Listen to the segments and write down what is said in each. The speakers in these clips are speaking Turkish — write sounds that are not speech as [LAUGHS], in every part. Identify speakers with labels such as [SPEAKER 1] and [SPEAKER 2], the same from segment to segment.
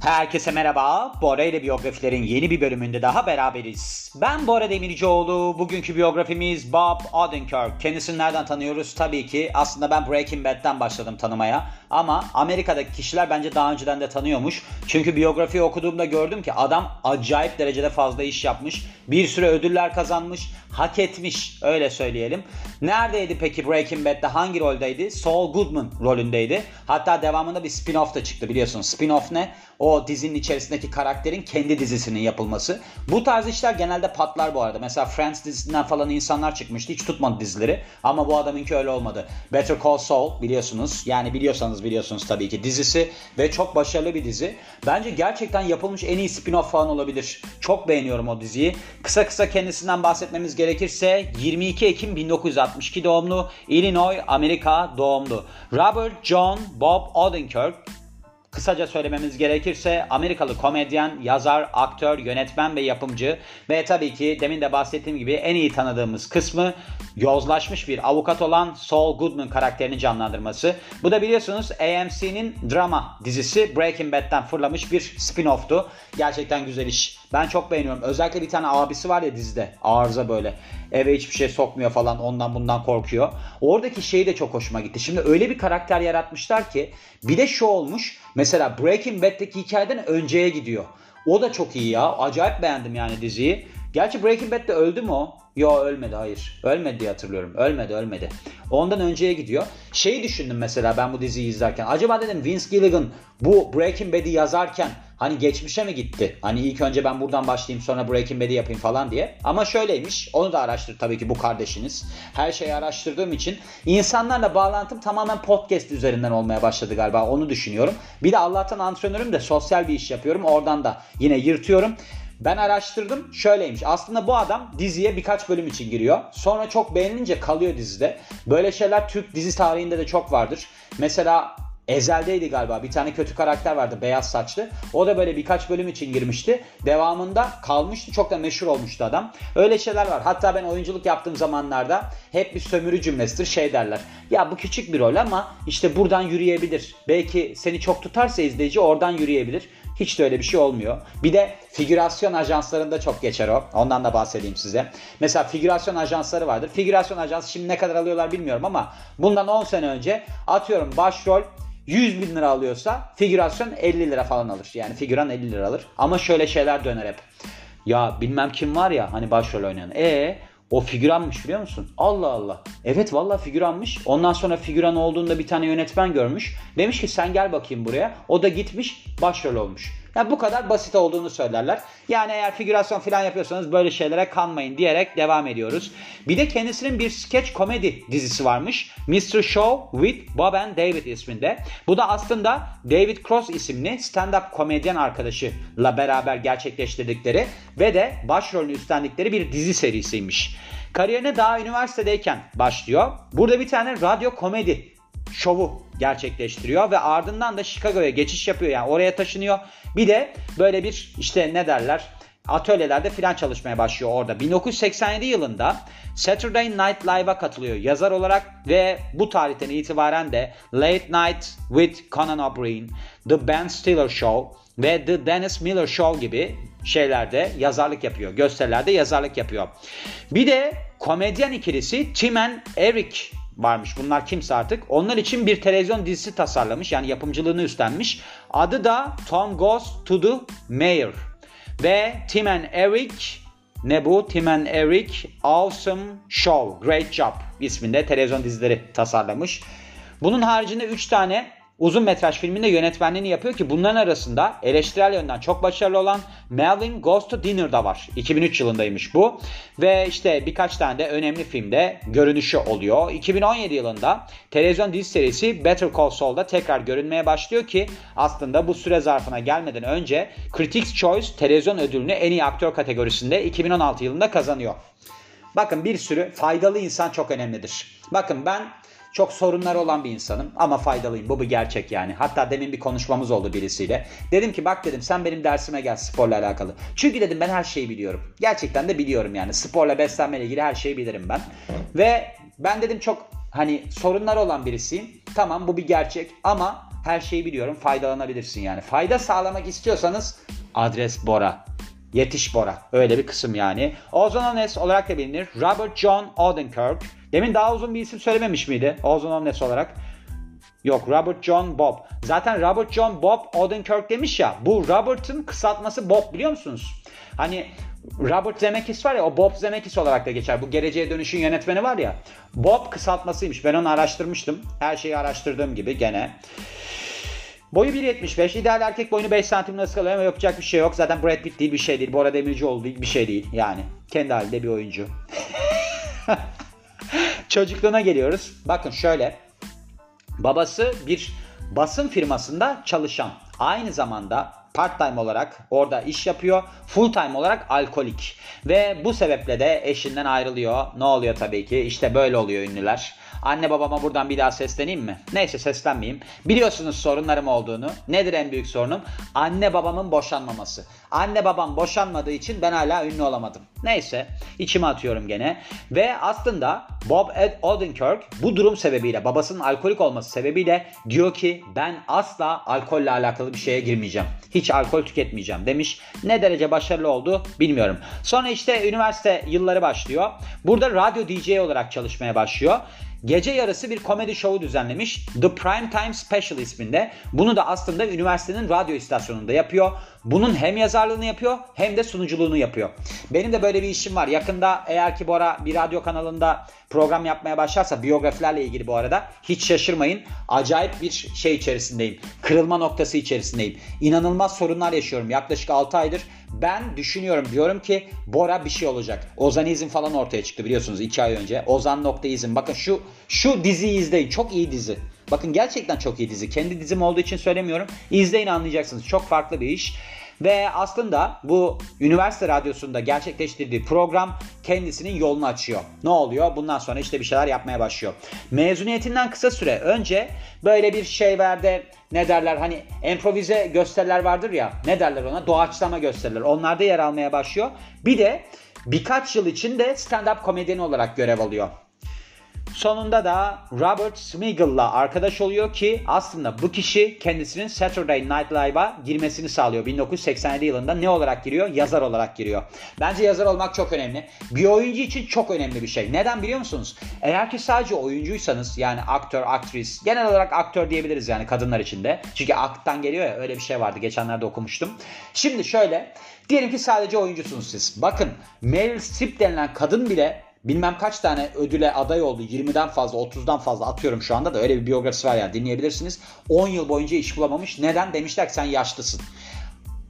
[SPEAKER 1] Herkese merhaba. Bora ile biyografilerin yeni bir bölümünde daha beraberiz. Ben Bora Demircioğlu. Bugünkü biyografimiz Bob Odenkirk. Kendisini nereden tanıyoruz? Tabii ki aslında ben Breaking Bad'den başladım tanımaya. Ama Amerika'daki kişiler bence daha önceden de tanıyormuş. Çünkü biyografiyi okuduğumda gördüm ki adam acayip derecede fazla iş yapmış. Bir sürü ödüller kazanmış. Hak etmiş öyle söyleyelim. Neredeydi peki Breaking Bad'de hangi roldeydi? Saul Goodman rolündeydi. Hatta devamında bir spin-off da çıktı biliyorsunuz. Spin-off ne? O dizinin içerisindeki karakterin kendi dizisinin yapılması. Bu tarz işler genelde patlar bu arada. Mesela Friends dizisinden falan insanlar çıkmıştı. Hiç tutmadı dizileri. Ama bu adamınki öyle olmadı. Better Call Saul biliyorsunuz. Yani biliyorsanız biliyorsunuz tabii ki dizisi. Ve çok başarılı bir dizi. Bence gerçekten yapılmış en iyi spin-off falan olabilir. Çok beğeniyorum o diziyi. Kısa kısa kendisinden bahsetmemiz gerekirse 22 Ekim 1962 doğumlu. Illinois, Amerika doğumlu. Robert John Bob Odenkirk Kısaca söylememiz gerekirse Amerikalı komedyen, yazar, aktör, yönetmen ve yapımcı ve tabii ki demin de bahsettiğim gibi en iyi tanıdığımız kısmı yozlaşmış bir avukat olan Saul Goodman karakterini canlandırması. Bu da biliyorsunuz AMC'nin drama dizisi Breaking Bad'den fırlamış bir spin-off'tu. Gerçekten güzel iş. Ben çok beğeniyorum. Özellikle bir tane abisi var ya dizide. Arıza böyle. Eve hiçbir şey sokmuyor falan. Ondan bundan korkuyor. Oradaki şey de çok hoşuma gitti. Şimdi öyle bir karakter yaratmışlar ki bir de şu olmuş. Mesela Breaking Bad'deki hikayeden önceye gidiyor. O da çok iyi ya. Acayip beğendim yani diziyi. Gerçi Breaking Bad'de öldü mü o? Yo ölmedi hayır. Ölmedi diye hatırlıyorum. Ölmedi ölmedi. Ondan önceye gidiyor. Şeyi düşündüm mesela ben bu diziyi izlerken. Acaba dedim Vince Gilligan bu Breaking Bad'i yazarken hani geçmişe mi gitti? Hani ilk önce ben buradan başlayayım sonra Breaking Bad'i yapayım falan diye. Ama şöyleymiş. Onu da araştır tabii ki bu kardeşiniz. Her şeyi araştırdığım için insanlarla bağlantım tamamen podcast üzerinden olmaya başladı galiba. Onu düşünüyorum. Bir de Allah'tan antrenörüm de sosyal bir iş yapıyorum. Oradan da yine yırtıyorum. Ben araştırdım. Şöyleymiş. Aslında bu adam diziye birkaç bölüm için giriyor. Sonra çok beğenilince kalıyor dizide. Böyle şeyler Türk dizi tarihinde de çok vardır. Mesela Ezel'deydi galiba. Bir tane kötü karakter vardı beyaz saçlı. O da böyle birkaç bölüm için girmişti. Devamında kalmıştı. Çok da meşhur olmuştu adam. Öyle şeyler var. Hatta ben oyunculuk yaptığım zamanlarda hep bir sömürü cümlesidir. Şey derler. Ya bu küçük bir rol ama işte buradan yürüyebilir. Belki seni çok tutarsa izleyici oradan yürüyebilir. Hiç de öyle bir şey olmuyor. Bir de figürasyon ajanslarında çok geçer o. Ondan da bahsedeyim size. Mesela figürasyon ajansları vardır. Figürasyon ajansı şimdi ne kadar alıyorlar bilmiyorum ama bundan 10 sene önce atıyorum başrol 100 bin lira alıyorsa figürasyon 50 lira falan alır. Yani figüran 50 lira alır. Ama şöyle şeyler döner hep. Ya bilmem kim var ya hani başrol oynayan. E o figüranmış biliyor musun? Allah Allah. Evet valla figüranmış. Ondan sonra figüran olduğunda bir tane yönetmen görmüş. Demiş ki sen gel bakayım buraya. O da gitmiş başrol olmuş. Yani bu kadar basit olduğunu söylerler. Yani eğer figürasyon falan yapıyorsanız böyle şeylere kanmayın diyerek devam ediyoruz. Bir de kendisinin bir sketch komedi dizisi varmış. Mr. Show with Bob and David isminde. Bu da aslında David Cross isimli stand-up komedyen arkadaşıyla beraber gerçekleştirdikleri ve de başrolünü üstlendikleri bir dizi serisiymiş. Kariyerine daha üniversitedeyken başlıyor. Burada bir tane radyo komedi şovu gerçekleştiriyor ve ardından da Chicago'ya geçiş yapıyor. Yani oraya taşınıyor. Bir de böyle bir işte ne derler atölyelerde filan çalışmaya başlıyor orada. 1987 yılında Saturday Night Live'a katılıyor yazar olarak ve bu tarihten itibaren de Late Night with Conan O'Brien, The Ben Stiller Show ve The Dennis Miller Show gibi şeylerde yazarlık yapıyor. Gösterilerde yazarlık yapıyor. Bir de komedyen ikilisi Tim and Eric varmış. Bunlar kimse artık. Onlar için bir televizyon dizisi tasarlamış. Yani yapımcılığını üstlenmiş. Adı da Tom Goes to the Mayor. Ve Tim and Eric ne bu? Tim and Eric Awesome Show, Great Job isminde televizyon dizileri tasarlamış. Bunun haricinde 3 tane uzun metraj filminde yönetmenliğini yapıyor ki bunların arasında eleştirel yönden çok başarılı olan Melvin Goes to Dinner da var. 2003 yılındaymış bu. Ve işte birkaç tane de önemli filmde görünüşü oluyor. 2017 yılında televizyon dizi serisi Better Call Saul'da tekrar görünmeye başlıyor ki aslında bu süre zarfına gelmeden önce Critics Choice televizyon ödülünü en iyi aktör kategorisinde 2016 yılında kazanıyor. Bakın bir sürü faydalı insan çok önemlidir. Bakın ben çok sorunları olan bir insanım ama faydalıyım. Bu bir gerçek yani. Hatta demin bir konuşmamız oldu birisiyle. Dedim ki bak dedim sen benim dersime gel sporla alakalı. Çünkü dedim ben her şeyi biliyorum. Gerçekten de biliyorum yani. Sporla beslenmeyle ilgili her şeyi bilirim ben. Ve ben dedim çok hani sorunları olan birisiyim. Tamam bu bir gerçek ama her şeyi biliyorum faydalanabilirsin yani. Fayda sağlamak istiyorsanız adres Bora. Yetiş Bora. Öyle bir kısım yani. Ozan Ones olarak da bilinir. Robert John Odenkirk. Demin daha uzun bir isim söylememiş miydi? Ozan Ones olarak. Yok Robert John Bob. Zaten Robert John Bob Odenkirk demiş ya. Bu Robert'ın kısaltması Bob biliyor musunuz? Hani Robert Zemeckis var ya o Bob Zemeckis olarak da geçer. Bu Geleceğe Dönüş'ün yönetmeni var ya. Bob kısaltmasıymış. Ben onu araştırmıştım. Her şeyi araştırdığım gibi gene. Boyu 1.75. İdeal erkek boyunu 5 santim nasıl kalıyor ama yapacak bir şey yok. Zaten Brad Pitt değil bir şey değil. Bora Demircioğlu değil bir şey değil. Yani kendi halinde bir oyuncu. [LAUGHS] Çocukluğuna geliyoruz. Bakın şöyle. Babası bir basın firmasında çalışan. Aynı zamanda part time olarak orada iş yapıyor. Full time olarak alkolik. Ve bu sebeple de eşinden ayrılıyor. Ne oluyor tabii ki? İşte böyle oluyor ünlüler. Anne babama buradan bir daha sesleneyim mi? Neyse seslenmeyeyim. Biliyorsunuz sorunlarım olduğunu. Nedir en büyük sorunum? Anne babamın boşanmaması. Anne babam boşanmadığı için ben hala ünlü olamadım. Neyse içime atıyorum gene. Ve aslında Bob Ed Odenkirk bu durum sebebiyle babasının alkolik olması sebebiyle diyor ki ben asla alkolle alakalı bir şeye girmeyeceğim. Hiç alkol tüketmeyeceğim demiş. Ne derece başarılı oldu bilmiyorum. Sonra işte üniversite yılları başlıyor. Burada radyo DJ olarak çalışmaya başlıyor. Gece yarısı bir komedi şovu düzenlemiş. The Prime Time Special isminde. Bunu da aslında üniversitenin radyo istasyonunda yapıyor. Bunun hem yazarlığını yapıyor hem de sunuculuğunu yapıyor. Benim de böyle bir işim var. Yakında eğer ki Bora bir radyo kanalında program yapmaya başlarsa biyografilerle ilgili bu arada hiç şaşırmayın. Acayip bir şey içerisindeyim. Kırılma noktası içerisindeyim. İnanılmaz sorunlar yaşıyorum. Yaklaşık 6 aydır ben düşünüyorum diyorum ki Bora bir şey olacak. Ozanizm falan ortaya çıktı biliyorsunuz 2 ay önce. Ozan nokta izin. Bakın şu şu diziyi izleyin. Çok iyi dizi. Bakın gerçekten çok iyi dizi. Kendi dizim olduğu için söylemiyorum. İzleyin anlayacaksınız. Çok farklı bir iş. Ve aslında bu üniversite radyosunda gerçekleştirdiği program kendisinin yolunu açıyor. Ne oluyor? Bundan sonra işte bir şeyler yapmaya başlıyor. Mezuniyetinden kısa süre önce böyle bir şey verdi. Ne derler hani improvize gösteriler vardır ya. Ne derler ona? Doğaçlama gösteriler. Onlarda yer almaya başlıyor. Bir de birkaç yıl içinde stand-up komedyeni olarak görev alıyor. Sonunda da Robert Smigel'la arkadaş oluyor ki aslında bu kişi kendisinin Saturday Night Live'a girmesini sağlıyor. 1987 yılında ne olarak giriyor? Yazar olarak giriyor. Bence yazar olmak çok önemli. Bir oyuncu için çok önemli bir şey. Neden biliyor musunuz? Eğer ki sadece oyuncuysanız yani aktör, aktris, genel olarak aktör diyebiliriz yani kadınlar için de. Çünkü akttan geliyor ya öyle bir şey vardı. Geçenlerde okumuştum. Şimdi şöyle diyelim ki sadece oyuncusunuz siz. Bakın Meryl Streep denilen kadın bile bilmem kaç tane ödüle aday oldu. 20'den fazla 30'dan fazla atıyorum şu anda da öyle bir biyografisi var yani dinleyebilirsiniz. 10 yıl boyunca iş bulamamış. Neden? Demişler ki sen yaşlısın.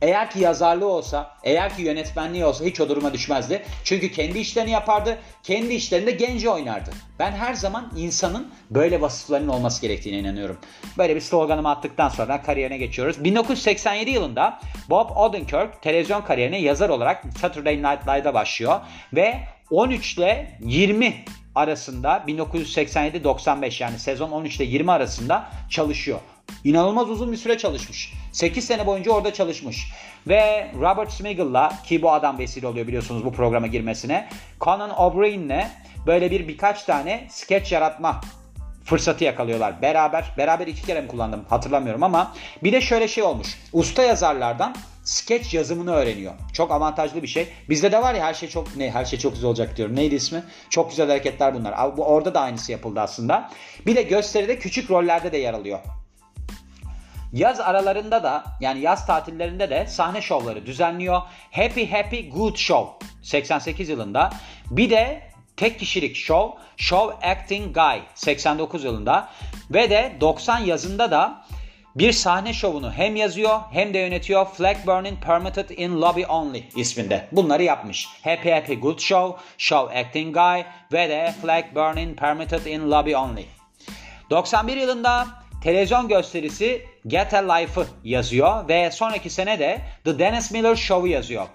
[SPEAKER 1] Eğer ki yazarlığı olsa, eğer ki yönetmenliği olsa hiç o duruma düşmezdi. Çünkü kendi işlerini yapardı, kendi işlerinde genci oynardı. Ben her zaman insanın böyle vasıflarının olması gerektiğine inanıyorum. Böyle bir sloganımı attıktan sonra kariyerine geçiyoruz. 1987 yılında Bob Odenkirk televizyon kariyerine yazar olarak Saturday Night Live'da başlıyor ve 13 ile 20 arasında 1987-95 yani sezon 13 ile 20 arasında çalışıyor. İnanılmaz uzun bir süre çalışmış. 8 sene boyunca orada çalışmış. Ve Robert Smigel'la ki bu adam vesile oluyor biliyorsunuz bu programa girmesine. Conan O'Brien'le böyle bir birkaç tane skeç yaratma fırsatı yakalıyorlar. Beraber, beraber iki kere mi kullandım hatırlamıyorum ama bir de şöyle şey olmuş. Usta yazarlardan sketch yazımını öğreniyor. Çok avantajlı bir şey. Bizde de var ya her şey çok ne her şey çok güzel olacak diyorum. Neydi ismi? Çok güzel hareketler bunlar. Bu orada da aynısı yapıldı aslında. Bir de gösteride küçük rollerde de yer alıyor. Yaz aralarında da yani yaz tatillerinde de sahne şovları düzenliyor. Happy Happy Good Show 88 yılında. Bir de tek kişilik show Show Acting Guy 89 yılında ve de 90 yazında da bir sahne şovunu hem yazıyor hem de yönetiyor Flag Burning Permitted in Lobby Only isminde. Bunları yapmış. Happy Happy Good Show, Show Acting Guy ve de Flag Burning Permitted in Lobby Only. 91 yılında televizyon gösterisi Get a Life'ı yazıyor ve sonraki sene de The Dennis Miller Show'u yazıyor.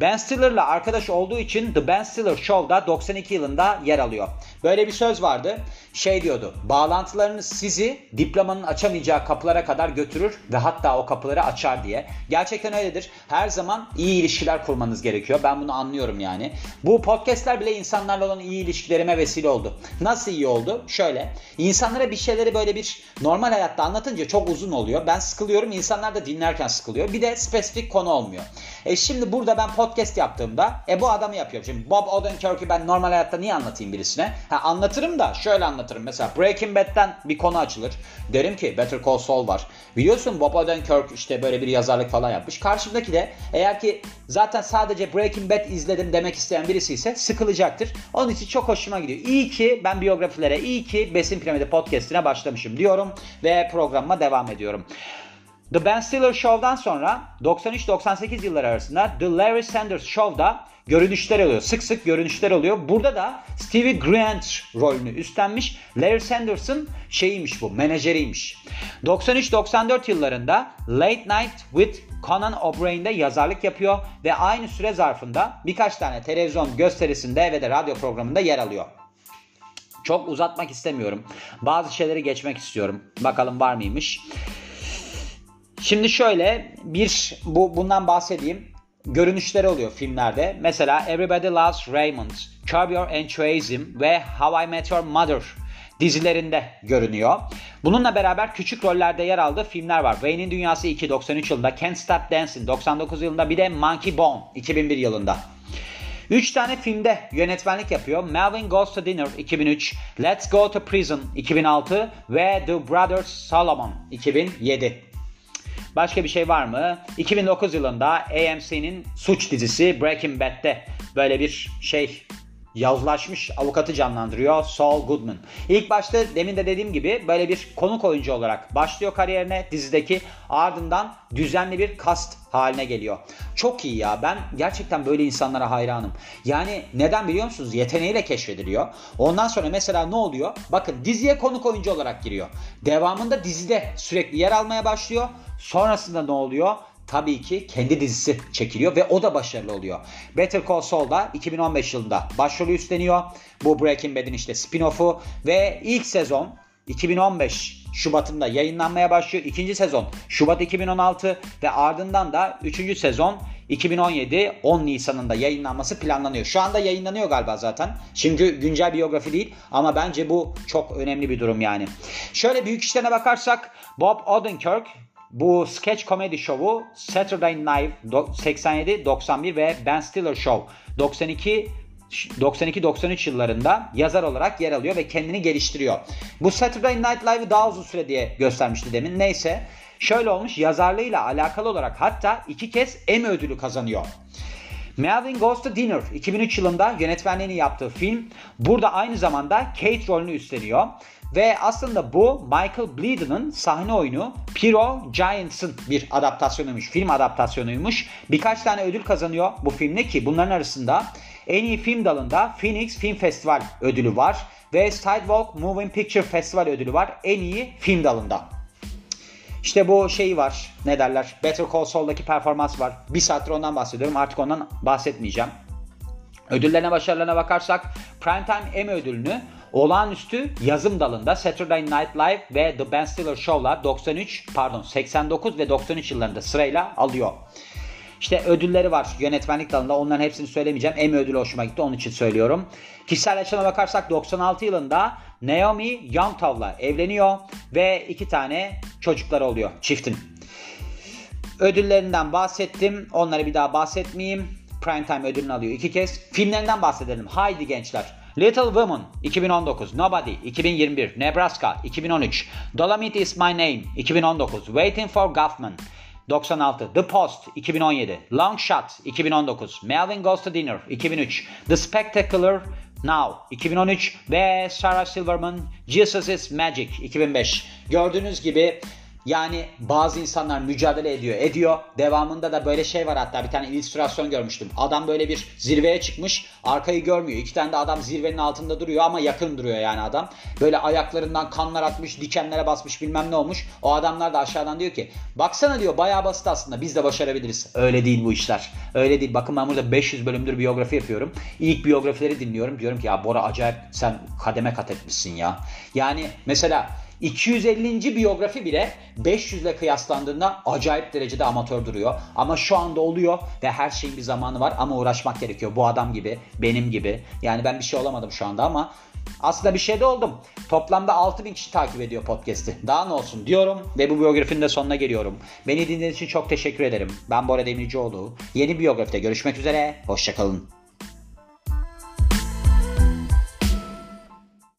[SPEAKER 1] Ben Stiller'la arkadaş olduğu için The Ben Stiller Show'da 92 yılında yer alıyor. Böyle bir söz vardı. Şey diyordu. Bağlantılarınız sizi diplomanın açamayacağı kapılara kadar götürür ve hatta o kapıları açar diye. Gerçekten öyledir. Her zaman iyi ilişkiler kurmanız gerekiyor. Ben bunu anlıyorum yani. Bu podcastler bile insanlarla olan iyi ilişkilerime vesile oldu. Nasıl iyi oldu? Şöyle. İnsanlara bir şeyleri böyle bir normal hayatta anlatınca çok uzun oluyor. Ben sıkılıyorum. İnsanlar da dinlerken sıkılıyor. Bir de spesifik konu olmuyor. E şimdi burada ben podcast yaptığımda e bu adamı yapıyorum. Şimdi Bob Odenkirk'ü ben normal hayatta niye anlatayım birisine? Ha anlatırım da şöyle anlatırım. Mesela Breaking Bad'den bir konu açılır. Derim ki Better Call Saul var. Biliyorsun Bob Odenkirk işte böyle bir yazarlık falan yapmış. Karşımdaki de eğer ki zaten sadece Breaking Bad izledim demek isteyen birisi ise sıkılacaktır. Onun için çok hoşuma gidiyor. İyi ki ben biyografilere, iyi ki Besin Piramidi podcastine başlamışım diyorum ve programıma devam ediyorum. The Ben Stiller Show'dan sonra 93-98 yılları arasında The Larry Sanders Show'da görünüşler oluyor. Sık sık görünüşler oluyor. Burada da Stevie Grant rolünü üstlenmiş. Larry Sanders'ın şeyiymiş bu, menajeriymiş. 93-94 yıllarında Late Night with Conan O'Brien'de yazarlık yapıyor ve aynı süre zarfında birkaç tane televizyon gösterisinde ve de radyo programında yer alıyor. Çok uzatmak istemiyorum. Bazı şeyleri geçmek istiyorum. Bakalım var mıymış. Şimdi şöyle bir bu bundan bahsedeyim. Görünüşleri oluyor filmlerde. Mesela Everybody Loves Raymond, Curb Your Enthusiasm ve How I Met Your Mother dizilerinde görünüyor. Bununla beraber küçük rollerde yer aldığı filmler var. Wayne'in Dünyası 2 93 yılında, Can't Stop Dancing 99 yılında bir de Monkey Bone 2001 yılında. 3 tane filmde yönetmenlik yapıyor. Melvin Goes to Dinner 2003, Let's Go to Prison 2006 ve The Brothers Solomon 2007. Başka bir şey var mı? 2009 yılında AMC'nin suç dizisi Breaking Bad'de böyle bir şey yazlaşmış avukatı canlandırıyor Saul Goodman. İlk başta demin de dediğim gibi böyle bir konuk oyuncu olarak başlıyor kariyerine dizideki ardından düzenli bir kast haline geliyor. Çok iyi ya ben gerçekten böyle insanlara hayranım. Yani neden biliyor musunuz? Yeteneğiyle keşfediliyor. Ondan sonra mesela ne oluyor? Bakın diziye konuk oyuncu olarak giriyor. Devamında dizide sürekli yer almaya başlıyor. Sonrasında ne oluyor? Tabii ki kendi dizisi çekiliyor ve o da başarılı oluyor. Better Call Saul'da 2015 yılında başrolü üstleniyor. Bu Breaking Bad'in işte spin-off'u ve ilk sezon 2015 Şubat'ında yayınlanmaya başlıyor. İkinci sezon Şubat 2016 ve ardından da üçüncü sezon 2017 10 Nisan'ında yayınlanması planlanıyor. Şu anda yayınlanıyor galiba zaten. Çünkü güncel biyografi değil ama bence bu çok önemli bir durum yani. Şöyle büyük işlerine bakarsak Bob Odenkirk bu sketch komedi şovu Saturday Night 87-91 ve Ben Stiller Show 92 92-93 yıllarında yazar olarak yer alıyor ve kendini geliştiriyor. Bu Saturday Night Live'ı daha uzun süre diye göstermişti demin. Neyse şöyle olmuş yazarlığıyla alakalı olarak hatta iki kez Emmy ödülü kazanıyor. Melvin Goes to Dinner 2003 yılında yönetmenliğini yaptığı film burada aynı zamanda Kate rolünü üstleniyor. Ve aslında bu Michael Bleeden'ın sahne oyunu Pyro Giants'ın bir adaptasyonuymuş. Film adaptasyonuymuş. Birkaç tane ödül kazanıyor bu filmde ki bunların arasında en iyi film dalında Phoenix Film Festival ödülü var. Ve Sidewalk Moving Picture Festival ödülü var en iyi film dalında. İşte bu şey var ne derler Better Call Saul'daki performans var. Bir saattir ondan bahsediyorum artık ondan bahsetmeyeceğim. Ödüllerine başarılarına bakarsak Primetime Emmy ödülünü olağanüstü yazım dalında Saturday Night Live ve The Ben Stiller Show'la 93 pardon 89 ve 93 yıllarında sırayla alıyor. İşte ödülleri var yönetmenlik dalında. Onların hepsini söylemeyeceğim. Emmy ödülü hoşuma gitti. Onun için söylüyorum. Kişisel açıma bakarsak 96 yılında Naomi Youngtov'la evleniyor ve iki tane çocuklar oluyor çiftin. Ödüllerinden bahsettim. Onları bir daha bahsetmeyeyim. Primetime ödülünü alıyor iki kez. Filmlerinden bahsedelim. Haydi gençler. Little Women 2019, Nobody 2021, Nebraska 2013, Dolomite is My Name 2019, Waiting for Guffman 96, The Post 2017, Long Shot 2019, Melvin Goes to Dinner 2003, The Spectacular Now 2013 ve Sarah Silverman Jesus is Magic 2005. Gördüğünüz gibi Yani bazı insanlar mücadele ediyor, ediyor. Devamında da böyle şey var hatta bir tane illüstrasyon görmüştüm. Adam böyle bir zirveye çıkmış, arkayı görmüyor. İki tane de adam zirvenin altında duruyor ama yakın duruyor yani adam. Böyle ayaklarından kanlar atmış, dikenlere basmış bilmem ne olmuş. O adamlar da aşağıdan diyor ki, baksana diyor bayağı basit aslında biz de başarabiliriz. Öyle değil bu işler. Öyle değil. Bakın ben burada 500 bölümdür biyografi yapıyorum. İlk biyografileri dinliyorum. Diyorum ki ya Bora acayip sen kademe kat etmişsin ya. Yani mesela 250. biyografi bile 500 ile kıyaslandığında acayip derecede amatör duruyor. Ama şu anda oluyor ve her şeyin bir zamanı var ama uğraşmak gerekiyor. Bu adam gibi, benim gibi. Yani ben bir şey olamadım şu anda ama aslında bir şey de oldum. Toplamda 6000 kişi takip ediyor podcast'i. Daha ne olsun diyorum ve bu biyografinin de sonuna geliyorum. Beni dinlediğiniz için çok teşekkür ederim. Ben Bora Demircioğlu. Yeni biyografide görüşmek üzere. Hoşçakalın.